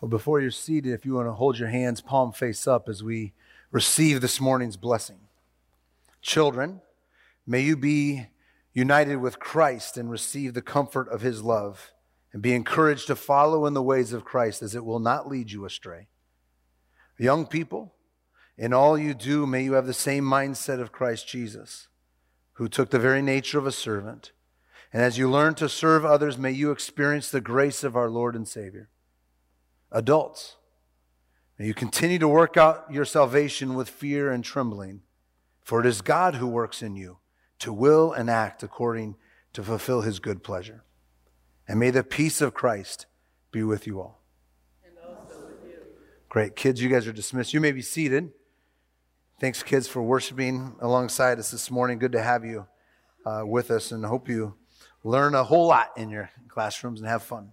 Well, before you're seated, if you want to hold your hands palm face up as we receive this morning's blessing. Children, may you be united with Christ and receive the comfort of his love and be encouraged to follow in the ways of Christ as it will not lead you astray. Young people, in all you do, may you have the same mindset of Christ Jesus, who took the very nature of a servant. And as you learn to serve others, may you experience the grace of our Lord and Savior. Adults, you continue to work out your salvation with fear and trembling, for it is God who works in you to will and act according to fulfill his good pleasure. And may the peace of Christ be with you all. And also with you. Great. Kids, you guys are dismissed. You may be seated. Thanks, kids, for worshiping alongside us this morning. Good to have you uh, with us, and hope you learn a whole lot in your classrooms and have fun.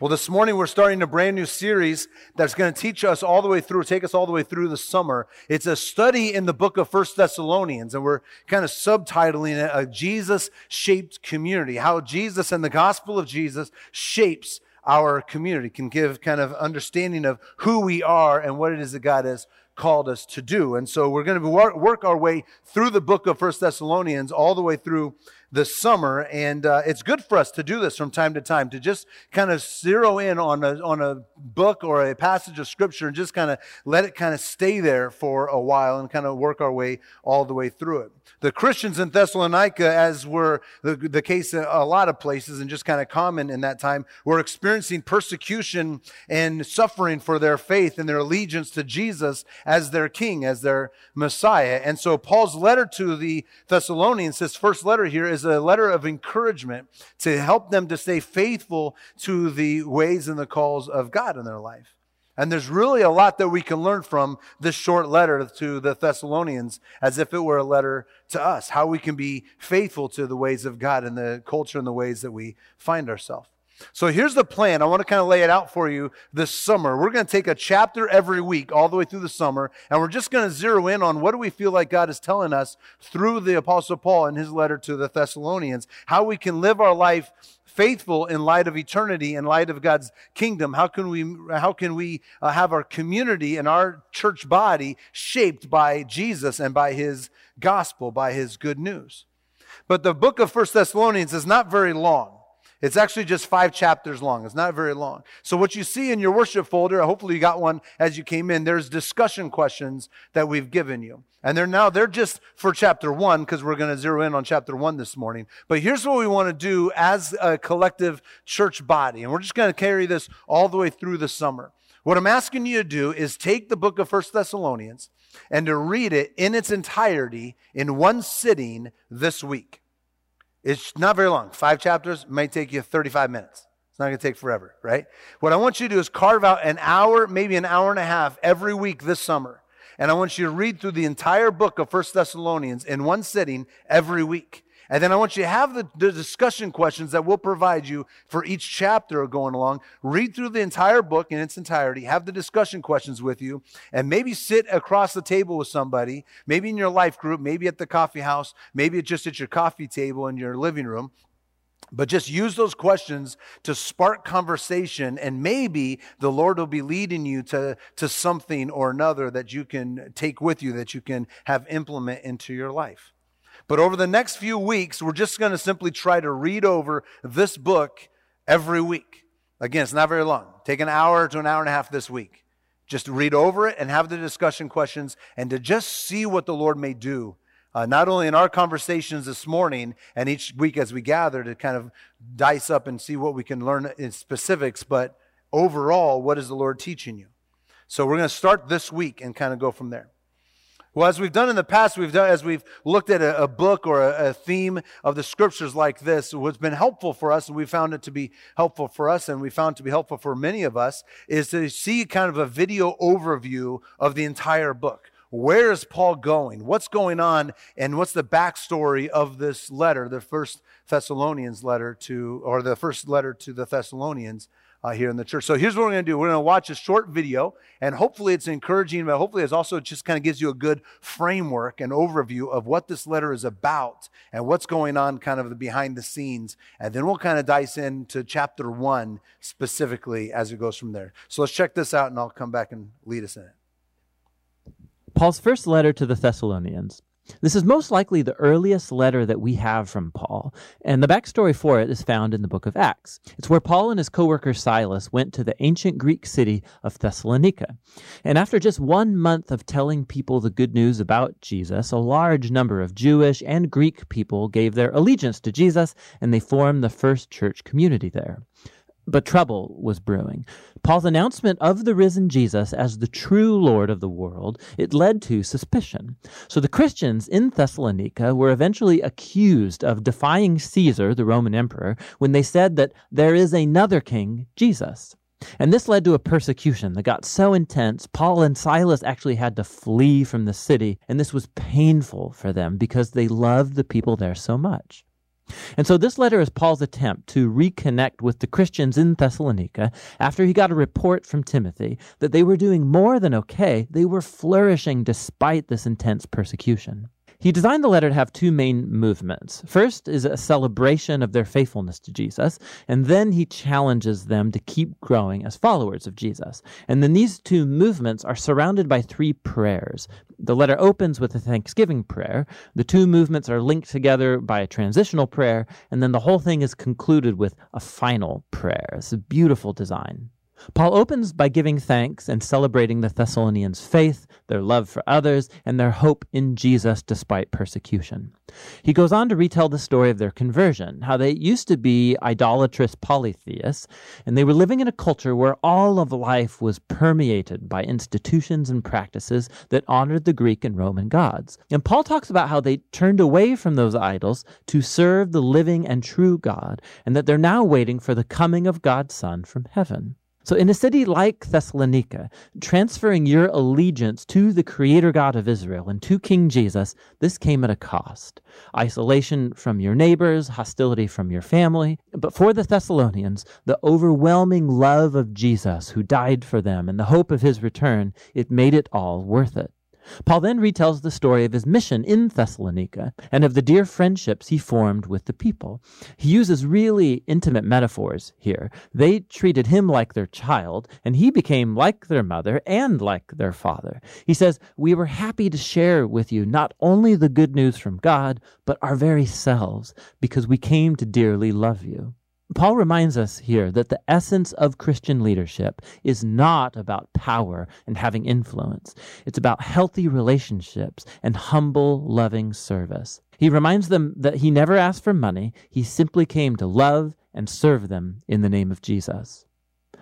Well, this morning we're starting a brand new series that's going to teach us all the way through, take us all the way through the summer. It's a study in the book of First Thessalonians, and we're kind of subtitling it a Jesus shaped community. How Jesus and the gospel of Jesus shapes our community, can give kind of understanding of who we are and what it is that God has called us to do. And so we're going to work our way through the book of First Thessalonians all the way through the summer. And uh, it's good for us to do this from time to time, to just kind of zero in on a, on a book or a passage of scripture and just kind of let it kind of stay there for a while and kind of work our way all the way through it. The Christians in Thessalonica, as were the, the case in a lot of places and just kind of common in that time, were experiencing persecution and suffering for their faith and their allegiance to Jesus as their king, as their Messiah. And so Paul's letter to the Thessalonians, his first letter here, is a letter of encouragement to help them to stay faithful to the ways and the calls of God in their life. And there's really a lot that we can learn from this short letter to the Thessalonians as if it were a letter to us, how we can be faithful to the ways of God and the culture and the ways that we find ourselves. So here's the plan. I want to kind of lay it out for you this summer. We're going to take a chapter every week all the way through the summer, and we're just going to zero in on what do we feel like God is telling us through the Apostle Paul in his letter to the Thessalonians, how we can live our life faithful in light of eternity, in light of God's kingdom? How can we, how can we uh, have our community and our church body shaped by Jesus and by his gospel, by his good news? But the book of First Thessalonians is not very long. It's actually just five chapters long. It's not very long. So, what you see in your worship folder, hopefully you got one as you came in, there's discussion questions that we've given you. And they're now, they're just for chapter one, because we're going to zero in on chapter one this morning. But here's what we want to do as a collective church body. And we're just going to carry this all the way through the summer. What I'm asking you to do is take the book of First Thessalonians and to read it in its entirety in one sitting this week. It's not very long. Five chapters may take you 35 minutes. It's not going to take forever, right? What I want you to do is carve out an hour, maybe an hour and a half every week this summer. And I want you to read through the entire book of First Thessalonians in one sitting every week. And then I want you to have the, the, discussion questions that we'll provide you for each chapter going along. Read through the entire book in its entirety, have the discussion questions with you, and maybe sit across the table with somebody, maybe in your life group, maybe at the coffee house, maybe just at your coffee table in your living room. But just use those questions to spark conversation, and maybe the Lord will be leading you to, to something or another that you can take with you, that you can have implement into your life. But over the next few weeks, we're just going to simply try to read over this book every week. Again, it's not very long. Take an hour to an hour and a half this week. Just read over it and have the discussion questions and to just see what the Lord may do, uh, not only in our conversations this morning and each week as we gather to kind of dice up and see what we can learn in specifics, but overall, what is the Lord teaching you? So we're going to start this week and kind of go from there. Well, as we've done in the past, we've done, as we've looked at a, a book or a, a, theme of the scriptures like this, what's been helpful for us, and we found it to be helpful for us, and we found to be helpful for many of us, is to see kind of a video overview of the entire book. Where is Paul going? What's going on? And what's the backstory of this letter, the first Thessalonians letter to, or the first letter to the Thessalonians uh, here in the church. So here's what we're going to do. We're going to watch a short video, and hopefully it's encouraging, but hopefully it's also just kind of gives you a good framework and overview of what this letter is about and what's going on kind of behind the scenes. And then we'll kind of dice into chapter one specifically as it goes from there. So let's check this out, and I'll come back and lead us in it. Paul's first letter to the Thessalonians this is most likely the earliest letter that we have from Paul, and the backstory for it is found in the book of Acts. It's where Paul and his co-worker Silas went to the ancient Greek city of Thessalonica. And after just one month of telling people the good news about Jesus, a large number of Jewish and Greek people gave their allegiance to Jesus, and they formed the first church community there. But trouble was brewing. Paul's announcement of the risen Jesus as the true Lord of the world, it led to suspicion. So the Christians in Thessalonica were eventually accused of defying Caesar, the Roman emperor, when they said that there is another king, Jesus. And this led to a persecution that got so intense, Paul and Silas actually had to flee from the city, and this was painful for them because they loved the people there so much. And so this letter is Paul's attempt to reconnect with the Christians in Thessalonica after he got a report from Timothy that they were doing more than okay, they were flourishing despite this intense persecution. He designed the letter to have two main movements. First is a celebration of their faithfulness to Jesus, and then he challenges them to keep growing as followers of Jesus. And then these two movements are surrounded by three prayers. The letter opens with a thanksgiving prayer. The two movements are linked together by a transitional prayer, and then the whole thing is concluded with a final prayer. It's a beautiful design. Paul opens by giving thanks and celebrating the Thessalonians' faith, their love for others, and their hope in Jesus despite persecution. He goes on to retell the story of their conversion, how they used to be idolatrous polytheists, and they were living in a culture where all of life was permeated by institutions and practices that honored the Greek and Roman gods. And Paul talks about how they turned away from those idols to serve the living and true God, and that they're now waiting for the coming of God's Son from heaven. So, in a city like Thessalonica, transferring your allegiance to the Creator God of Israel and to King Jesus, this came at a cost. Isolation from your neighbors, hostility from your family. But for the Thessalonians, the overwhelming love of Jesus who died for them and the hope of his return, it made it all worth it. Paul then retells the story of his mission in Thessalonica and of the dear friendships he formed with the people. He uses really intimate metaphors here. They treated him like their child, and he became like their mother and like their father. He says, We were happy to share with you not only the good news from God, but our very selves, because we came to dearly love you. Paul reminds us here that the essence of Christian leadership is not about power and having influence. It's about healthy relationships and humble, loving service. He reminds them that he never asked for money. He simply came to love and serve them in the name of Jesus.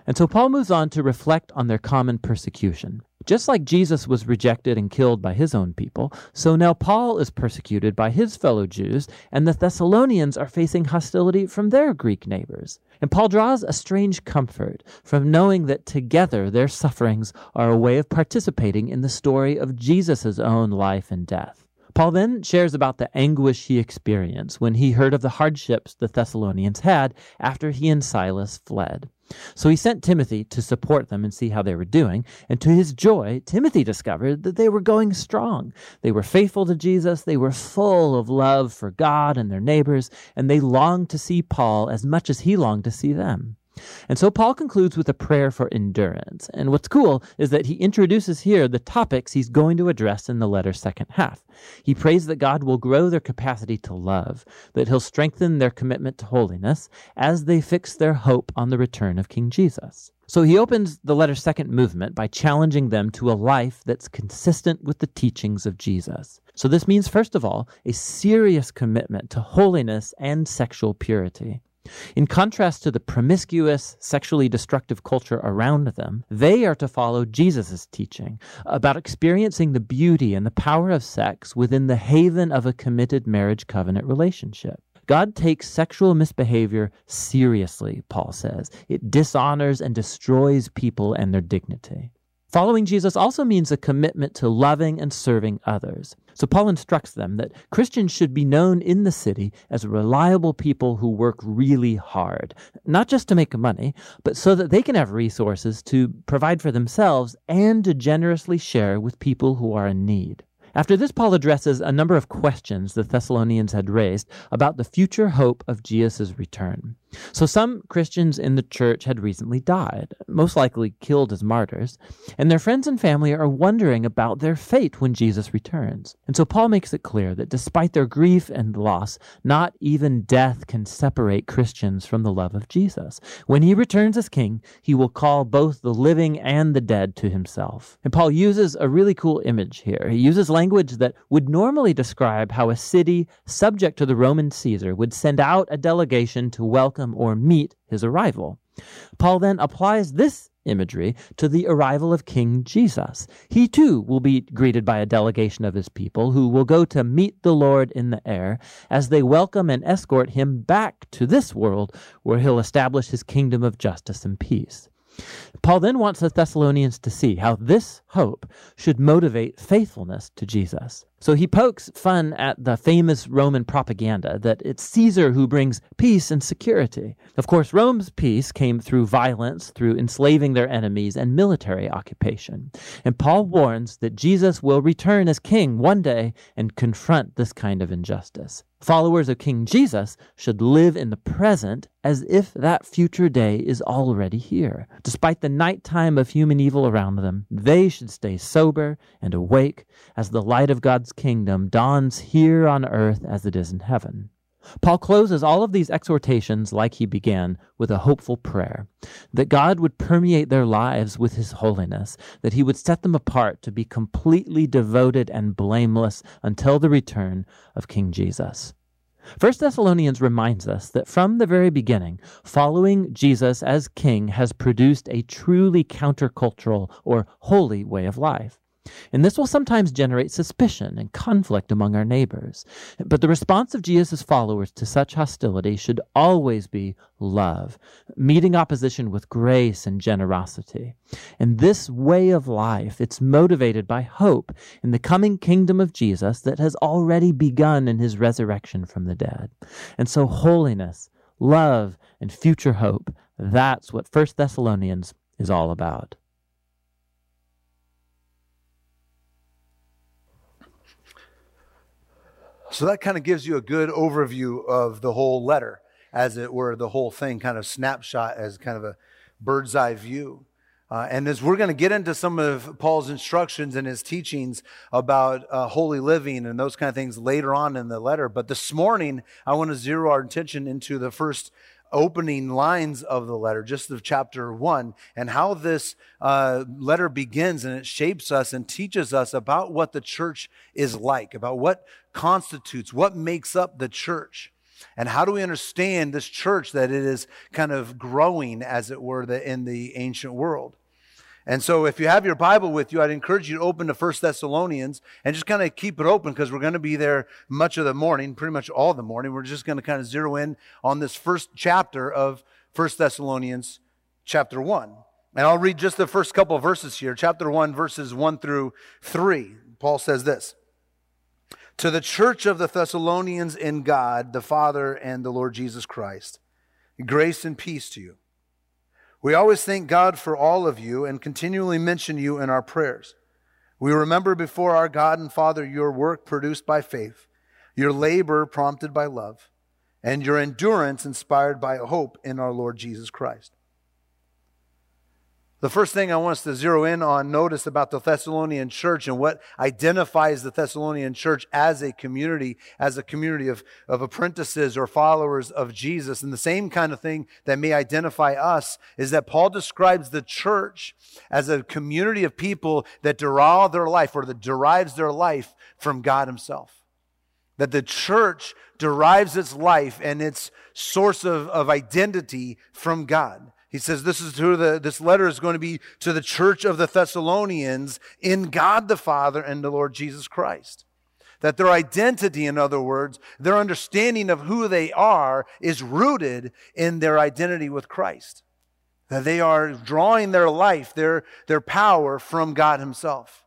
And so Paul moves on to reflect on their common persecution. Just like Jesus was rejected and killed by his own people, so now Paul is persecuted by his fellow Jews, and the Thessalonians are facing hostility from their Greek neighbors. And Paul draws a strange comfort from knowing that together their sufferings are a way of participating in the story of Jesus' own life and death. Paul then shares about the anguish he experienced when he heard of the hardships the Thessalonians had after he and Silas fled. So he sent Timothy to support them and see how they were doing. And to his joy, Timothy discovered that they were going strong. They were faithful to Jesus, they were full of love for God and their neighbors, and they longed to see Paul as much as he longed to see them. And so Paul concludes with a prayer for endurance. And what's cool is that he introduces here the topics he's going to address in the letter's second half. He prays that God will grow their capacity to love, that he'll strengthen their commitment to holiness as they fix their hope on the return of King Jesus. So he opens the letter's second movement by challenging them to a life that's consistent with the teachings of Jesus. So this means, first of all, a serious commitment to holiness and sexual purity. In contrast to the promiscuous, sexually destructive culture around them, they are to follow Jesus' teaching about experiencing the beauty and the power of sex within the haven of a committed marriage covenant relationship. God takes sexual misbehavior seriously, Paul says. It dishonors and destroys people and their dignity. Following Jesus also means a commitment to loving and serving others. So Paul instructs them that Christians should be known in the city as reliable people who work really hard, not just to make money, but so that they can have resources to provide for themselves and to generously share with people who are in need. After this, Paul addresses a number of questions the Thessalonians had raised about the future hope of Jesus' return. So, some Christians in the church had recently died, most likely killed as martyrs, and their friends and family are wondering about their fate when Jesus returns. And so, Paul makes it clear that despite their grief and loss, not even death can separate Christians from the love of Jesus. When he returns as king, he will call both the living and the dead to himself. And Paul uses a really cool image here. He uses language that would normally describe how a city subject to the Roman Caesar would send out a delegation to welcome or meet his arrival. Paul then applies this imagery to the arrival of King Jesus. He too will be greeted by a delegation of his people who will go to meet the Lord in the air as they welcome and escort him back to this world where he'll establish his kingdom of justice and peace. Paul then wants the Thessalonians to see how this hope should motivate faithfulness to Jesus. So he pokes fun at the famous Roman propaganda that it's Caesar who brings peace and security. Of course, Rome's peace came through violence, through enslaving their enemies, and military occupation. And Paul warns that Jesus will return as king one day and confront this kind of injustice. Followers of King Jesus should live in the present as if that future day is already here. Despite the nighttime of human evil around them, they should stay sober and awake as the light of God's kingdom dawns here on earth as it is in heaven. Paul closes all of these exhortations like he began with a hopeful prayer that God would permeate their lives with his holiness, that he would set them apart to be completely devoted and blameless until the return of King Jesus. First Thessalonians reminds us that from the very beginning, following Jesus as king has produced a truly countercultural or holy way of life. And this will sometimes generate suspicion and conflict among our neighbors. But the response of Jesus' followers to such hostility should always be love, meeting opposition with grace and generosity. And this way of life, it's motivated by hope in the coming kingdom of Jesus that has already begun in his resurrection from the dead. And so holiness, love, and future hope, that's what First Thessalonians is all about. So that kind of gives you a good overview of the whole letter, as it were, the whole thing, kind of snapshot as kind of a bird's eye view. Uh, and as we're going to get into some of Paul's instructions and his teachings about uh, holy living and those kind of things later on in the letter, but this morning I want to zero our attention into the first opening lines of the letter, just of chapter one, and how this uh, letter begins and it shapes us and teaches us about what the church is like, about what constitutes, what makes up the church. And how do we understand this church that it is kind of growing, as it were, in the ancient world? And so if you have your Bible with you, I'd encourage you to open to First Thessalonians and just kind of keep it open because we're going to be there much of the morning, pretty much all the morning. We're just going to kind of zero in on this first chapter of First Thessalonians chapter 1. And I'll read just the first couple verses here. Chapter 1, verses 1 through 3. Paul says this To the church of the Thessalonians in God, the Father and the Lord Jesus Christ, grace and peace to you. We always thank God for all of you and continually mention you in our prayers. We remember before our God and Father your work produced by faith, your labor prompted by love, and your endurance inspired by hope in our Lord Jesus Christ. The first thing I want us to zero in on, notice about the Thessalonian church and what identifies the Thessalonian church as a community, as a community of, of apprentices or followers of Jesus. And the same kind of thing that may identify us is that Paul describes the church as a community of people that derive their life or that derives their life from God Himself. That the church derives its life and its source of, of identity from God. He says this is to the this letter is going to be to the church of the Thessalonians in God the Father and the Lord Jesus Christ. That their identity, in other words, their understanding of who they are is rooted in their identity with Christ. that they are drawing their life, their, their power from God Himself.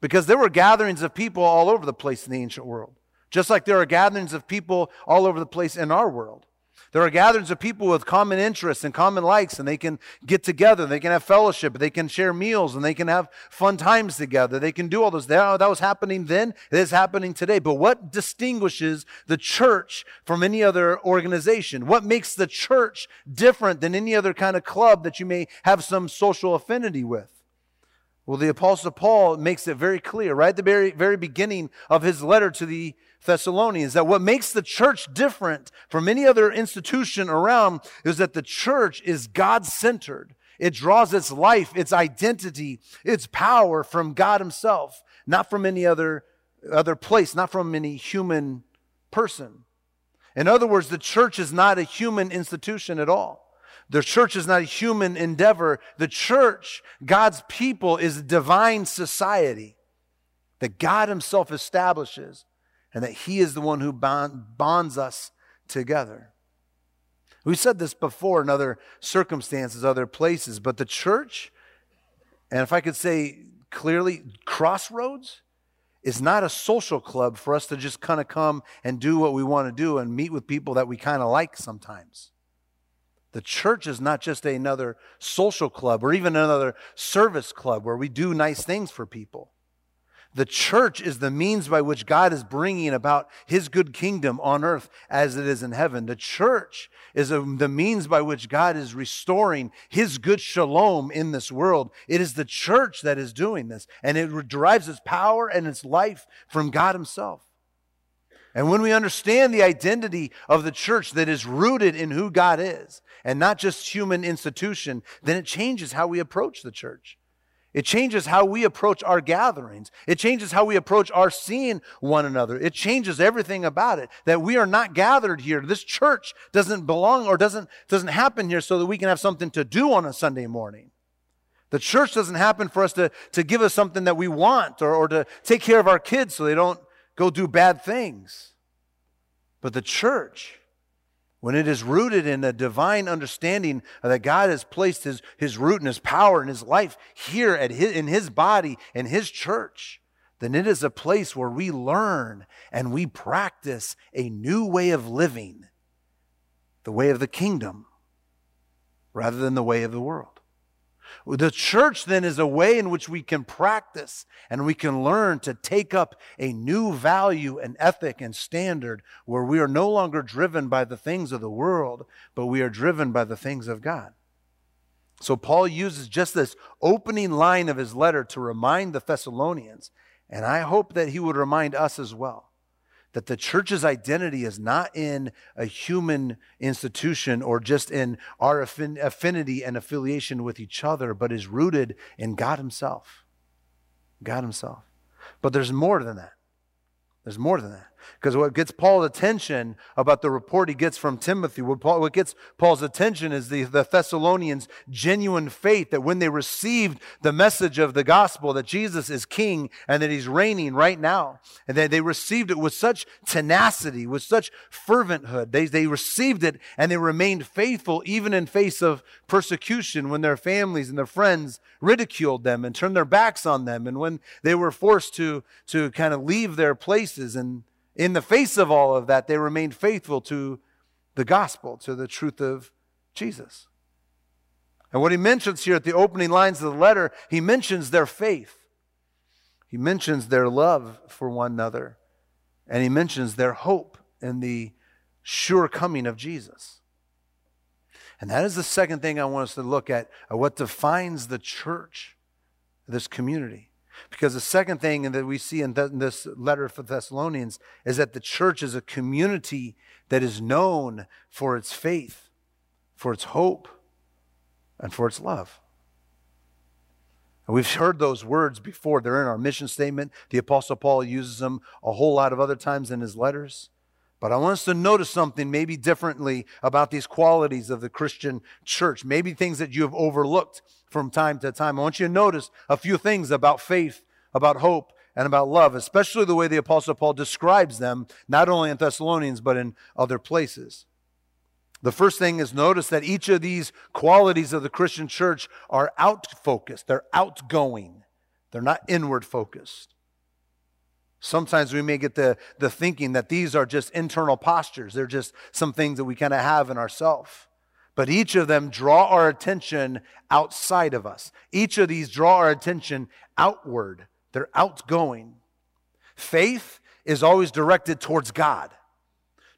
Because there were gatherings of people all over the place in the ancient world, just like there are gatherings of people all over the place in our world. There are gatherings of people with common interests and common likes, and they can get together. They can have fellowship. They can share meals, and they can have fun times together. They can do all those. That was happening then. It is happening today. But what distinguishes the church from any other organization? What makes the church different than any other kind of club that you may have some social affinity with? Well, the Apostle Paul makes it very clear right at the very, very beginning of his letter to the Thessalonians that what makes the church different from any other institution around is that the church is God centered. It draws its life, its identity, its power from God Himself, not from any other, other place, not from any human person. In other words, the church is not a human institution at all. The church is not a human endeavor. The church, God's people, is a divine society that God Himself establishes and that He is the one who bond, bonds us together. We said this before in other circumstances, other places, but the church, and if I could say clearly, Crossroads is not a social club for us to just kind of come and do what we want to do and meet with people that we kind of like sometimes. The church is not just another social club or even another service club where we do nice things for people. The church is the means by which God is bringing about his good kingdom on earth as it is in heaven. The church is a, the means by which God is restoring his good shalom in this world. It is the church that is doing this, and it derives its power and its life from God himself. And when we understand the identity of the church that is rooted in who God is and not just human institution, then it changes how we approach the church. It changes how we approach our gatherings. It changes how we approach our seeing one another. It changes everything about it. That we are not gathered here. This church doesn't belong or doesn't, doesn't happen here so that we can have something to do on a Sunday morning. The church doesn't happen for us to, to give us something that we want or, or to take care of our kids so they don't go do bad things. But the church when it is rooted in a divine understanding that God has placed his, his root and his power and his life here at his, in his body and his church, then it is a place where we learn and we practice a new way of living, the way of the kingdom, rather than the way of the world. The church then is a way in which we can practice and we can learn to take up a new value and ethic and standard where we are no longer driven by the things of the world, but we are driven by the things of God. So Paul uses just this opening line of his letter to remind the Thessalonians, and I hope that he would remind us as well that the church's identity is not in a human institution or just in our affinity and affiliation with each other, but is rooted in God Himself. God Himself. But there's more than that. There's more than that. Because what gets Paul's attention about the report he gets from Timothy, what, Paul, what gets Paul's attention is the, the Thessalonians' genuine faith that when they received the message of the gospel that Jesus is king and that he's reigning right now, and that they received it with such tenacity, with such ferventhood. They, they received it and they remained faithful even in face of persecution when their families and their friends ridiculed them and turned their backs on them, and when they were forced to, to kind of leave their places and in the face of all of that, they remained faithful to the gospel, to the truth of Jesus. And what he mentions here at the opening lines of the letter, he mentions their faith. He mentions their love for one another. And he mentions their hope in the sure coming of Jesus. And that is the second thing I want us to look at, at what defines the church, this community. Because the second thing that we see in, th- in this letter for Thessalonians is that the church is a community that is known for its faith, for its hope, and for its love. And we've heard those words before. They're in our mission statement. The Apostle Paul uses them a whole lot of other times in his letters. But I want us to notice something maybe differently about these qualities of the Christian church, maybe things that you have overlooked from time to time. I want you to notice a few things about faith, about hope, and about love, especially the way the Apostle Paul describes them, not only in Thessalonians, but in other places. The first thing is notice that each of these qualities of the Christian church are out focused, they're outgoing, they're not inward focused. Sometimes we may get the, the thinking that these are just internal postures. They're just some things that we kind of have in ourselves. But each of them draw our attention outside of us. Each of these draw our attention outward. They're outgoing. Faith is always directed towards God.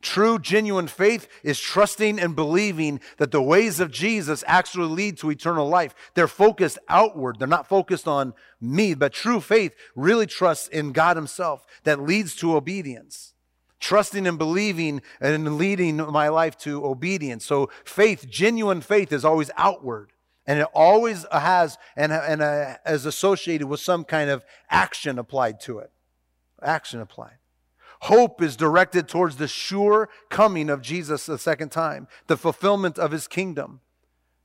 True, genuine faith is trusting and believing that the ways of Jesus actually lead to eternal life. They're focused outward. They're not focused on me, but true faith really trusts in God Himself that leads to obedience. Trusting and believing and leading my life to obedience. So faith, genuine faith is always outward. And it always has and, and uh, is associated with some kind of action applied to it. Action applied. Hope is directed towards the sure coming of Jesus the second time, the fulfillment of his kingdom.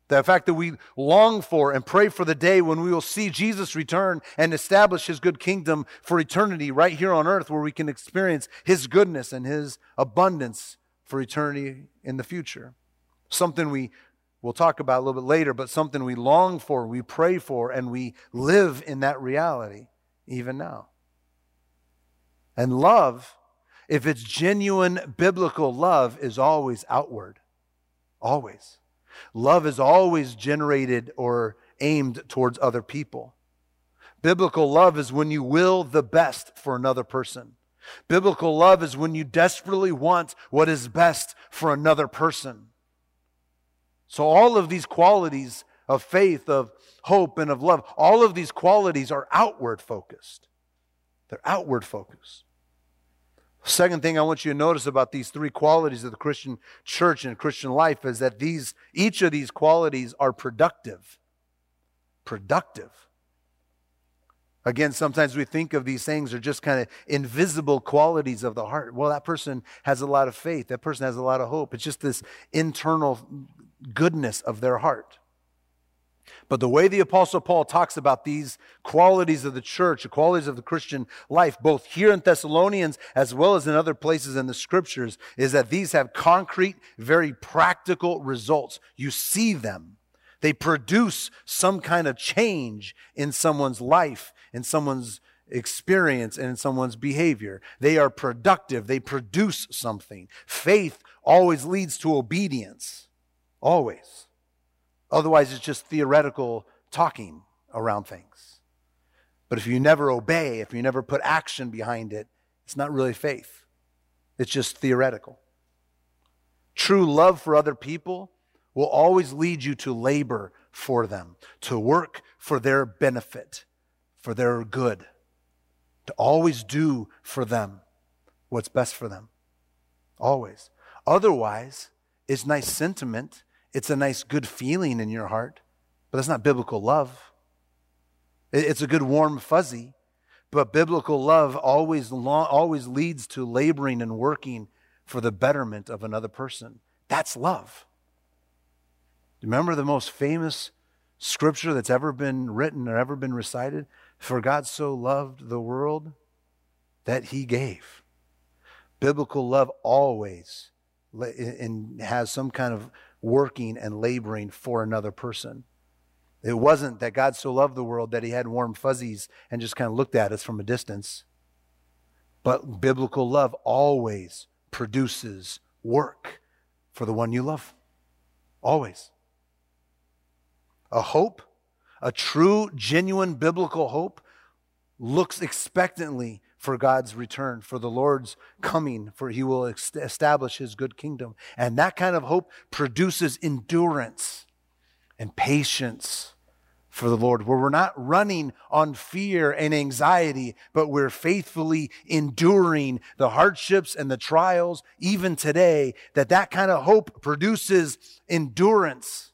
The fact that we long for and pray for the day when we will see Jesus return and establish his good kingdom for eternity right here on earth, where we can experience his goodness and his abundance for eternity in the future. Something we will talk about a little bit later, but something we long for, we pray for, and we live in that reality even now. And love if it's genuine biblical love, is always outward. Always. Love is always generated or aimed towards other people. Biblical love is when you will the best for another person. Biblical love is when you desperately want what is best for another person. So, all of these qualities of faith, of hope, and of love, all of these qualities are outward focused. They're outward focused. Second thing I want you to notice about these three qualities of the Christian church and Christian life is that these each of these qualities are productive. Productive. Again, sometimes we think of these things are just kind of invisible qualities of the heart. Well, that person has a lot of faith. That person has a lot of hope. It's just this internal goodness of their heart. But the way the Apostle Paul talks about these qualities of the church, the qualities of the Christian life, both here in Thessalonians as well as in other places in the scriptures, is that these have concrete, very practical results. You see them. They produce some kind of change in someone's life, in someone's experience, and in someone's behavior. They are productive. They produce something. Faith always leads to obedience. Always. Otherwise, it's just theoretical talking around things. But if you never obey, if you never put action behind it, it's not really faith, it's just theoretical. True love for other people will always lead you to labor for them, to work for their benefit, for their good, to always do for them what's best for them. Always. Otherwise, it's nice sentiment it's a nice, good feeling in your heart, but that's not biblical love. It's a good, warm, fuzzy, but biblical love always, always leads to laboring and working for the betterment of another person. That's love. Remember the most famous scripture that's ever been written or ever been recited? For God so loved the world that he gave. Biblical love always and has some kind of working and laboring for another person. It wasn't that God so loved the world that he had warm fuzzies and just kind of looked at us from a distance. But biblical love always produces work for the one you love. Always. A hope, a true, genuine biblical hope, looks expectantly for God's return, for the Lord's coming, for he will establish his good kingdom. And that kind of hope produces endurance and patience for the Lord, where we're not running on fear and anxiety, but we're faithfully enduring the hardships and the trials, even today, that that kind of hope produces endurance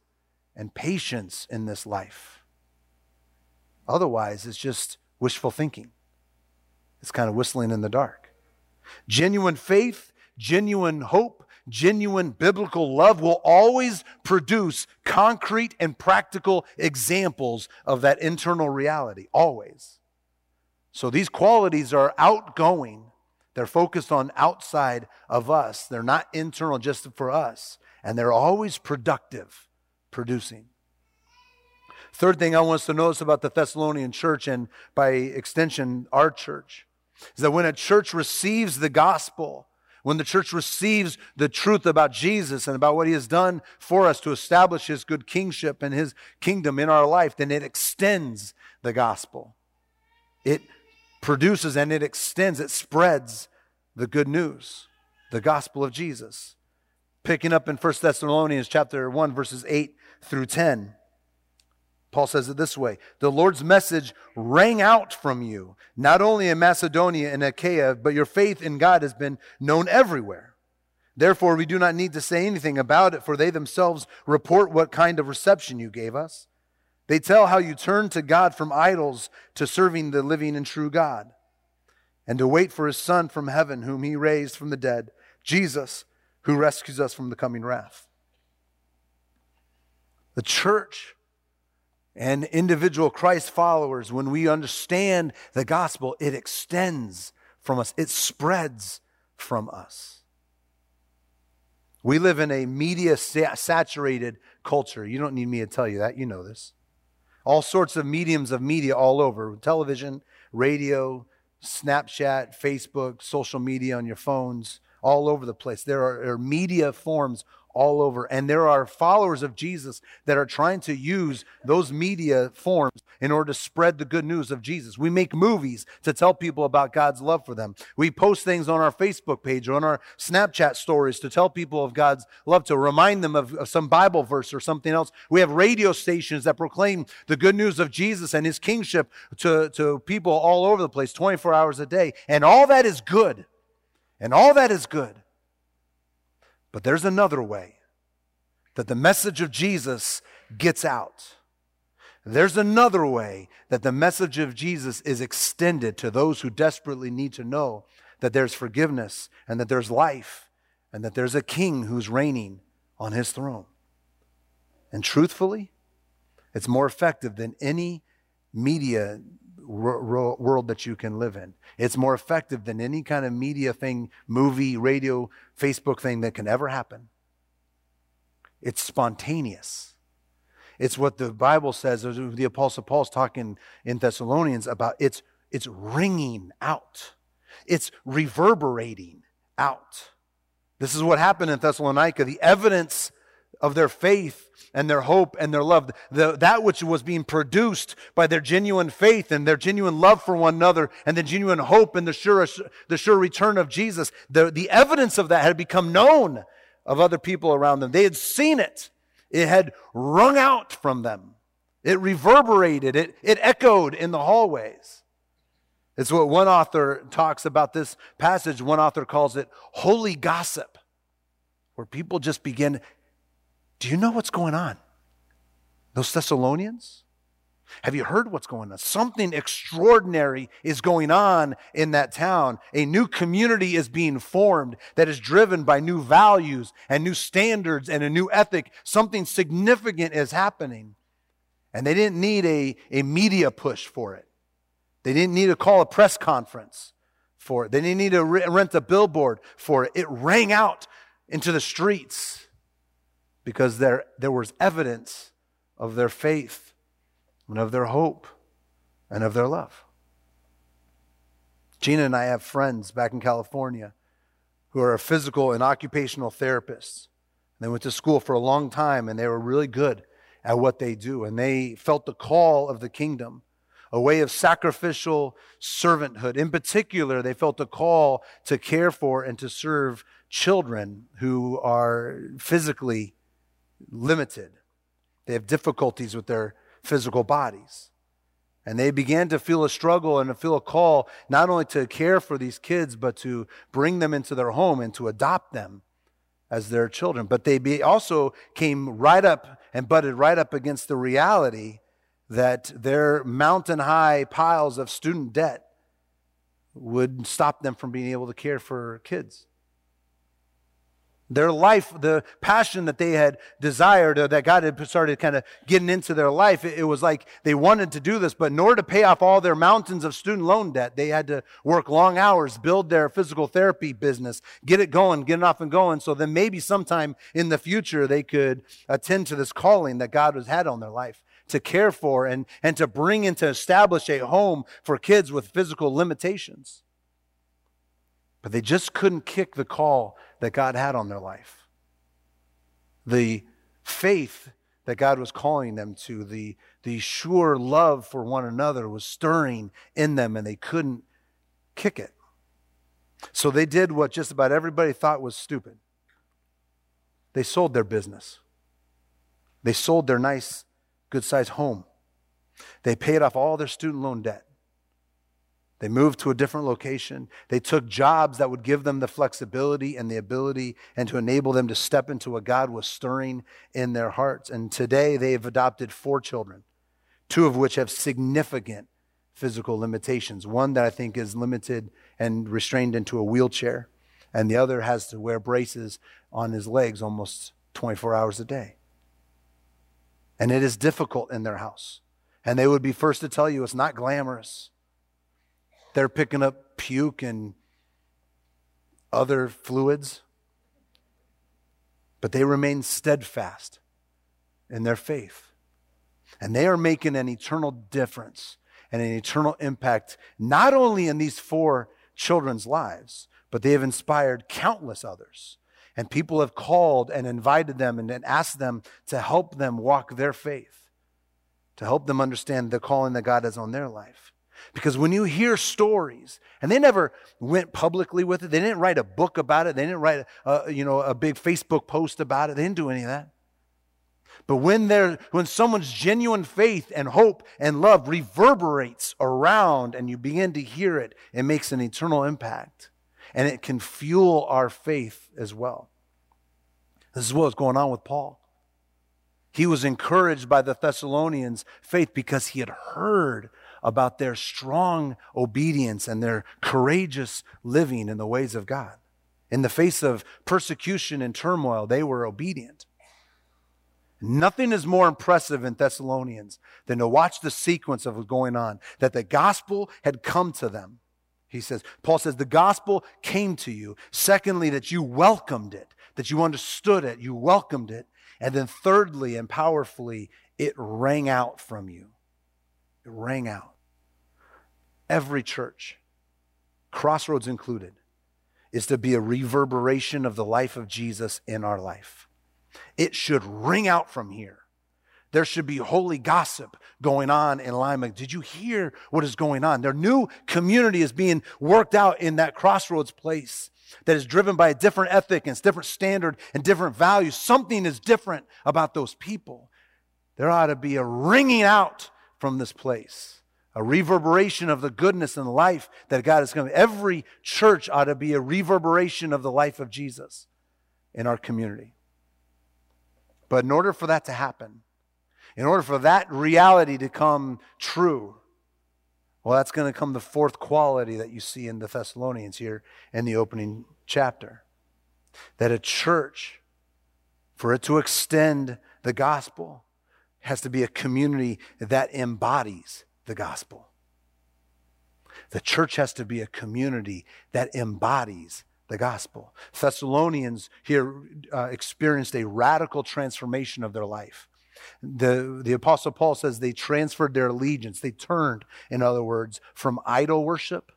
and patience in this life. Otherwise, it's just wishful thinking. It's kind of whistling in the dark. Genuine faith, genuine hope, genuine biblical love will always produce concrete and practical examples of that internal reality, always. So these qualities are outgoing. They're focused on outside of us. They're not internal just for us. and they're always productive, producing. Third thing I want us to notice about the Thessalonian church, and by extension, our church, is that when a church receives the gospel, when the church receives the truth about Jesus and about what he has done for us to establish his good kingship and his kingdom in our life, then it extends the gospel. It produces and it extends, it spreads the good news, the gospel of Jesus. Picking up in 1 Thessalonians chapter 1 verses 8 through 10. Paul says it this way The Lord's message rang out from you, not only in Macedonia and Achaia, but your faith in God has been known everywhere. Therefore, we do not need to say anything about it, for they themselves report what kind of reception you gave us. They tell how you turned to God from idols to serving the living and true God, and to wait for his Son from heaven, whom he raised from the dead, Jesus, who rescues us from the coming wrath. The church and individual Christ followers, when we understand the gospel, it extends from us, it spreads from us. We live in a media saturated culture. You don't need me to tell you that. You know this. All sorts of mediums of media all over television, radio, Snapchat, Facebook, social media on your phones, all over the place. There are, are media forms all over. And there are followers of Jesus that are trying to use those media forms in order to spread the good news of Jesus. We make movies to tell people about God's love for them. We post things on our Facebook page or on our Snapchat stories to tell people of God's love, to remind them of, of some Bible verse or something else. We have radio stations that proclaim the good news of Jesus and his kingship to, to people all over the place 24 hours a day. And all that is good. And all that is good. But there's another way that the message of Jesus gets out. There's another way that the message of Jesus is extended to those who desperately need to know that there's forgiveness and that there's life and that there's a king who's reigning on his throne. And truthfully, it's more effective than any media world that you can live in. It's more effective than any kind of media thing, movie, radio, Facebook thing that can ever happen. It's spontaneous. It's what the Bible says, the Apostle Paul's talking in Thessalonians about it's, it's ringing out, it's reverberating out. This is what happened in Thessalonica. The evidence of their faith and their hope and their love, the, that which was being produced by their genuine faith and their genuine love for one another and the genuine hope and the sure, the sure return of Jesus, the, the evidence of that had become known of other people around them. They had seen it. It had rung out from them. It reverberated. It, it echoed in the hallways. It's what one author talks about this passage. One author calls it holy gossip, where people just begin do you know what's going on? Those Thessalonians? Have you heard what's going on? Something extraordinary is going on in that town. A new community is being formed that is driven by new values and new standards and a new ethic. Something significant is happening. And they didn't need a, a media push for it. They didn't need to call a press conference for it. They didn't need to rent a billboard for it. It rang out into the streets because there, there was evidence of their faith and of their hope and of their love. Gina and I have friends back in California who are physical and occupational therapists. They went to school for a long time and they were really good at what they do. And they felt the call of the kingdom, a way of sacrificial servanthood. In particular, they felt the call to care for and to serve children who are physically limited. They have difficulties with their physical bodies. And they began to feel a struggle and to feel a call not only to care for these kids, but to bring them into their home and to adopt them as their children. But they be, also came right up and butted right up against the reality that their mountain high piles of student debt would stop them from being able to care for kids. Their life, the passion that they had desired, or that God had started kind of getting into their life, it, it was like they wanted to do this, but in order to pay off all their mountains of student loan debt, they had to work long hours, build their physical therapy business, get it going, get it off and going, so then maybe sometime in the future they could attend to this calling that God has had on their life to care for and, and to bring and to establish a home for kids with physical limitations. But they just couldn't kick the call that God had on their life. The faith that God was calling them to, the, the sure love for one another was stirring in them and they couldn't kick it. So they did what just about everybody thought was stupid. They sold their business. They sold their nice, good sized home. They paid off all their student loan debt. They moved to a different location. They took jobs that would give them the flexibility and the ability and to enable them to step into what God was stirring in their hearts. And today they have adopted four children, two of which have significant physical limitations. One that I think is limited and restrained into a wheelchair, and the other has to wear braces on his legs almost 24 hours a day. And it is difficult in their house. And they would be first to tell you it's not glamorous. They're picking up puke and other fluids. But they remain steadfast in their faith. And they are making an eternal difference and an eternal impact, not only in these four children's lives, but they have inspired countless others. And people have called and invited them and, asked them to help them walk their faith, to help them understand the calling that God has on their life. Because when you hear stories, and they never went publicly with it, they didn't write a book about it, they didn't write a, you know, a big Facebook post about it, they didn't do any of that. But when, there, when someone's genuine faith and hope and love reverberates around and you begin to hear it, it makes an eternal impact. And it can fuel our faith as well. This is what was going on with Paul. He was encouraged by the Thessalonians' faith because he had heard about their strong obedience and their courageous living in the ways of God. In the face of persecution and turmoil, they were obedient. Nothing is more impressive in Thessalonians than to watch the sequence of what's going on, that the gospel had come to them. He says, Paul says, the gospel came to you. Secondly, that you welcomed it, that you understood it, you welcomed it. And then thirdly and powerfully, it rang out from you. It rang out. Every church, Crossroads included, is to be a reverberation of the life of Jesus in our life. It should ring out from here. There should be holy gossip going on in Lima. Did you hear what is going on? Their new community is being worked out in that crossroads place that is driven by a different ethic and different standard and different values. Something is different about those people. There ought to be a ringing out from this place, a reverberation of the goodness and life that God has come. Every church ought to be a reverberation of the life of Jesus in our community. But in order for that to happen, in order for that reality to come true, well, that's going to come the fourth quality that you see in the Thessalonians here in the opening chapter. That a church, for it to extend the gospel, has to be a community that embodies the gospel. The church has to be a community that embodies the gospel. Thessalonians here uh, experienced a radical transformation of their life. The, the Apostle Paul says they transferred their allegiance. They turned, in other words, from idol worship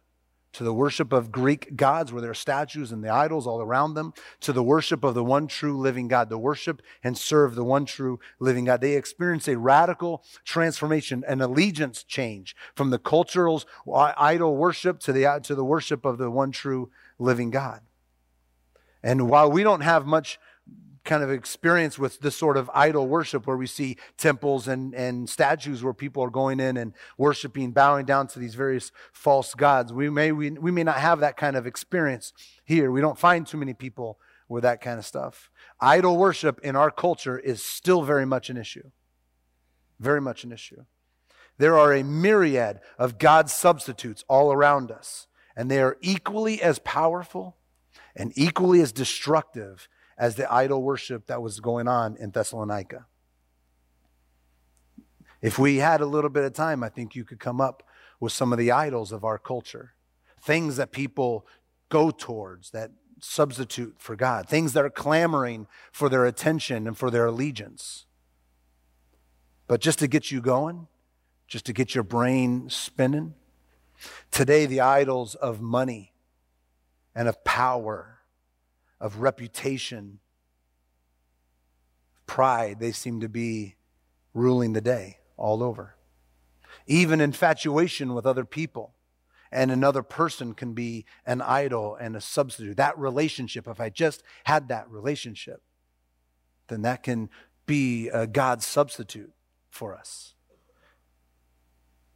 to the worship of Greek gods, where there are statues and the idols all around them, to the worship of the one true living God, the worship and serve the one true living God. They experienced a radical transformation, an allegiance change from the cultural idol worship to the, to the worship of the one true living God. And while we don't have much kind of experience with this sort of idol worship where we see temples and, and statues where people are going in and worshiping, bowing down to these various false gods. We may, we, we may not have that kind of experience here. We don't find too many people with that kind of stuff. Idol worship in our culture is still very much an issue. Very much an issue. There are a myriad of God substitutes all around us, and they are equally as powerful and equally as destructive as the idol worship that was going on in Thessalonica. If we had a little bit of time, I think you could come up with some of the idols of our culture, things that people go towards that substitute for God, things that are clamoring for their attention and for their allegiance. But just to get you going, just to get your brain spinning, today the idols of money and of power, of reputation, pride, they seem to be ruling the day all over. Even infatuation with other people and another person can be an idol and a substitute. That relationship, if I just had that relationship, then that can be a God's substitute for us.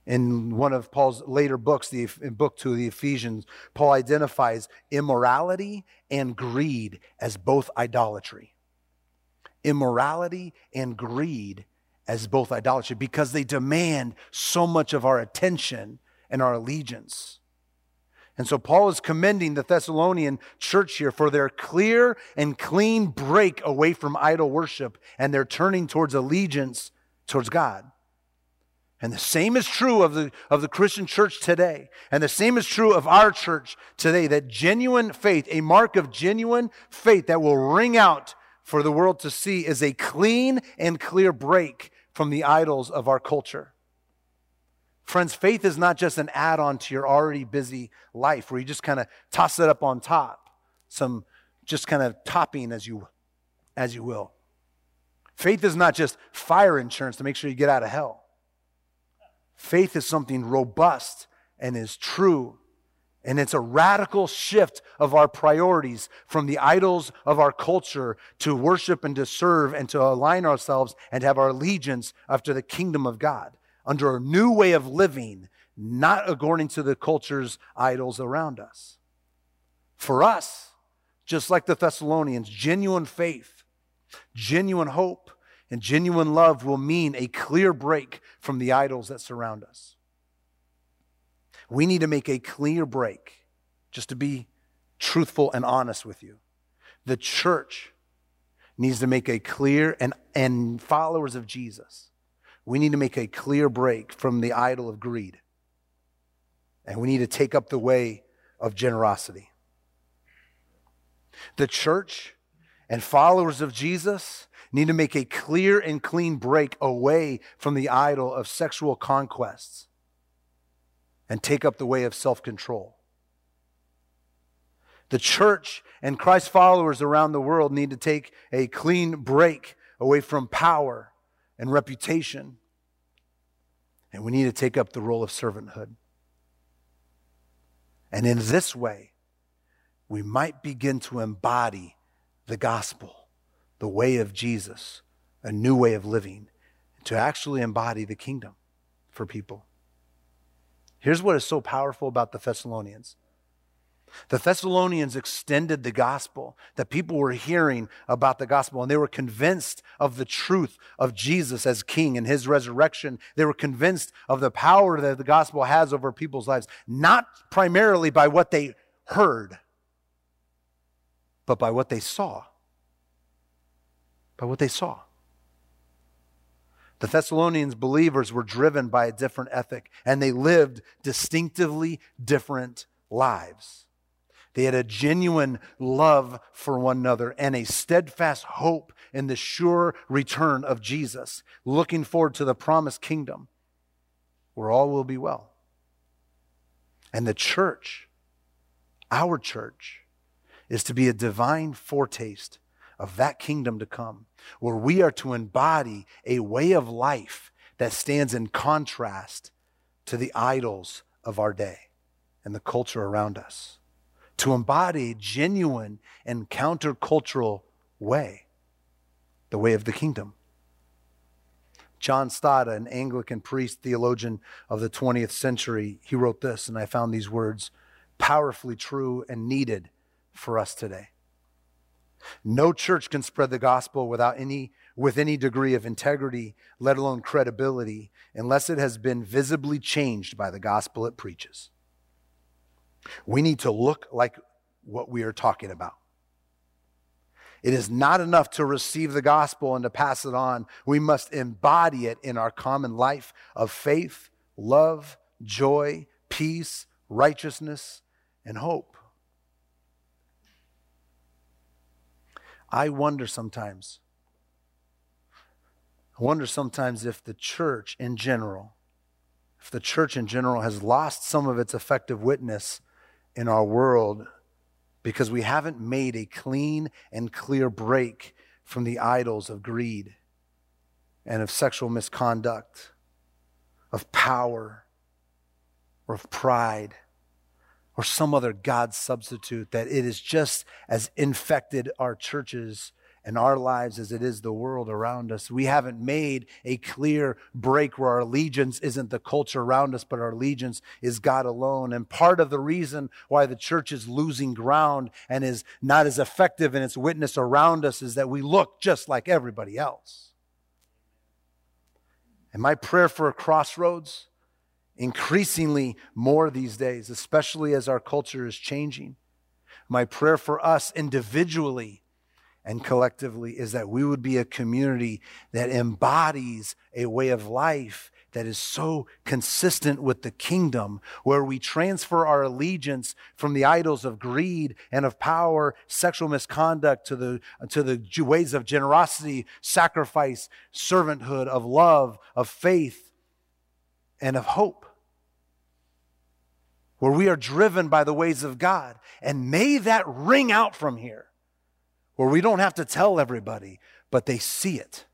In one of Paul's later books, the in book two, the Ephesians, Paul identifies immorality and greed as both idolatry. Immorality and greed as both idolatry because they demand so much of our attention and our allegiance. And so Paul is commending the Thessalonian church here for their clear and clean break away from idol worship and their turning towards allegiance towards God. And the same is true of the, of the Christian church today. And the same is true of our church today that genuine faith, a mark of genuine faith that will ring out for the world to see, is a clean and clear break from the idols of our culture. Friends, faith is not just an add on to your already busy life where you just kind of toss it up on top, some just kind of topping as you, as you will. Faith is not just fire insurance to make sure you get out of hell. Faith is something robust and is true. And it's a radical shift of our priorities from the idols of our culture to worship and to serve and to align ourselves and have our allegiance after the kingdom of God under a new way of living, not according to the culture's idols around us. For us, just like the Thessalonians, genuine faith, genuine hope, and genuine love will mean a clear break from the idols that surround us. We need to make a clear break, just to be truthful and honest with you. The church needs to make a clear, and, and followers of Jesus we need to make a clear break from the idol of greed. And we need to take up the way of generosity. The church and followers of Jesus need to make a clear and clean break away from the idol of sexual conquests and take up the way of self control. The church and Christ followers around the world need to take a clean break away from power and reputation. And we need to take up the role of servanthood. And in this way, we might begin to embody the gospel, the way of Jesus, a new way of living, to actually embody the kingdom for people. Here's what is so powerful about the Thessalonians the Thessalonians extended the gospel, that people were hearing about the gospel, and they were convinced of the truth of Jesus as king and his resurrection. They were convinced of the power that the gospel has over people's lives, not primarily by what they heard, but by what they saw. By what they saw. The Thessalonians believers were driven by a different ethic, and they lived distinctively different lives. They had a genuine love for one another and a steadfast hope in the sure return of Jesus, looking forward to the promised kingdom where all will be well. And the church, our church, is to be a divine foretaste of that kingdom to come, where we are to embody a way of life that stands in contrast to the idols of our day and the culture around us to embody a genuine and countercultural way, the way of the kingdom. John Stott, an Anglican priest, theologian of the 20th century, he wrote this, and I found these words powerfully true and needed for us today. No church can spread the gospel without any with any degree of integrity, let alone credibility, unless it has been visibly changed by the gospel it preaches. We need to look like what we are talking about. It is not enough to receive the gospel and to pass it on. We must embody it in our common life of faith, love, joy, peace, righteousness, and hope. I wonder sometimes, I wonder sometimes if the church in general, if the church in general has lost some of its effective witness in our world because we haven't made a clean and clear break from the idols of greed and of sexual misconduct, of power, or of pride, or some other God substitute, that it is just as infected our churches and our lives as it is the world around us. We haven't made a clear break where our allegiance isn't the culture around us, but our allegiance is God alone. And part of the reason why the church is losing ground and is not as effective in its witness around us is that we look just like everybody else. And my prayer for a crossroads, increasingly more these days, especially as our culture is changing, my prayer for us individually and collectively is that we would be a community that embodies a way of life that is so consistent with the kingdom, where we transfer our allegiance from the idols of greed and of power, sexual misconduct, to the, to the ways of generosity, sacrifice, servanthood, of love, of faith, and of hope. Where we are driven by the ways of God. And may that ring out from here where we don't have to tell everybody, but they see it.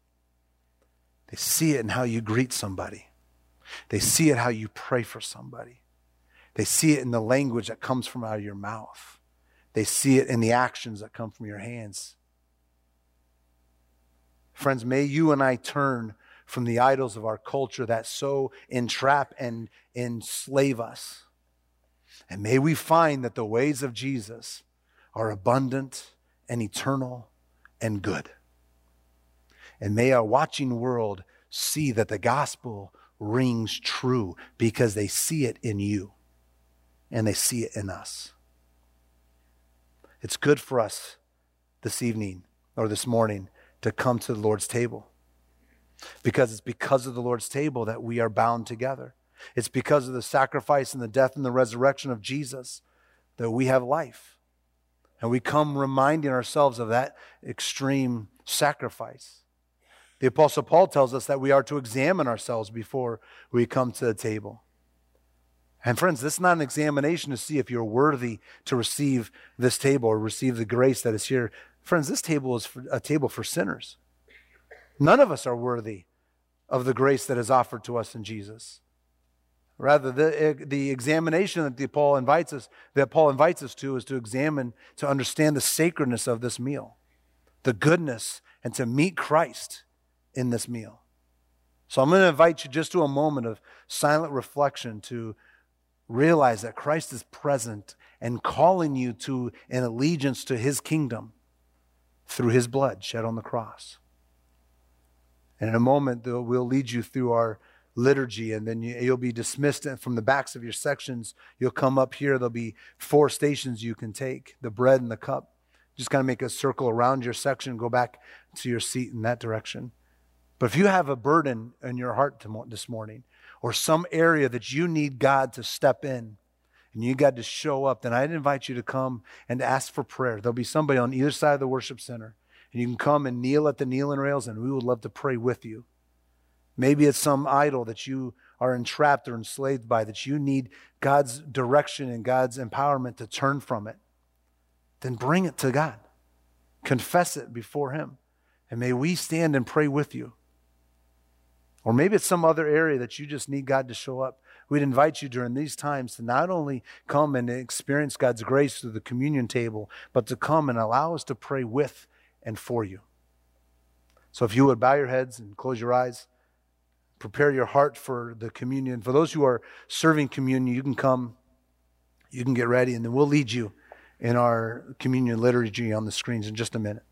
They see it in how you greet somebody, they see it how you pray for somebody, they see it in the language that comes from out of your mouth, they see it in the actions that come from your hands. Friends, may you and I turn from the idols of our culture that so entrap and enslave us. And may we find that the ways of Jesus are abundant and eternal and good. And may our watching world see that the gospel rings true because they see it in you and they see it in us. It's good for us this evening or this morning to come to the Lord's table because it's because of the Lord's table that we are bound together. It's because of the sacrifice and the death and the resurrection of Jesus that we have life. And we come reminding ourselves of that extreme sacrifice. The Apostle Paul tells us that we are to examine ourselves before we come to the table. And friends, this is not an examination to see if you're worthy to receive this table or receive the grace that is here. Friends, this table is a table for sinners. None of us are worthy of the grace that is offered to us in Jesus. Rather, the, the examination that the Paul invites us, that Paul invites us to is to examine, to understand the sacredness of this meal, the goodness, and to meet Christ in this meal. So I'm going to invite you just to a moment of silent reflection to realize that Christ is present and calling you to an allegiance to his kingdom through his blood shed on the cross. And in a moment, we'll lead you through our liturgy, and then you, will be dismissed from the backs of your sections. You'll come up here. There'll be four stations you can take the bread and the cup. Just kind of make a circle around your section, go back to your seat in that direction. But if you have a burden in your heart this morning, or some area that you need God to step in, and you got to show up, then I'd invite you to come and ask for prayer. There'll be somebody on either side of the worship center, and you can come and kneel at the kneeling rails, and we would love to pray with you. Maybe it's some idol that you are entrapped or enslaved by, that you need God's direction and God's empowerment to turn from it. Then bring it to God. Confess it before Him. And may we stand and pray with you. Or maybe it's some other area that you just need God to show up. We'd invite you during these times to not only come and experience God's grace through the communion table, but to come and allow us to pray with and for you. So if you would bow your heads and close your eyes prepare your heart for the communion. For those who are serving communion, you can come, you can get ready, and then we'll lead you in our communion liturgy on the screens in just a minute.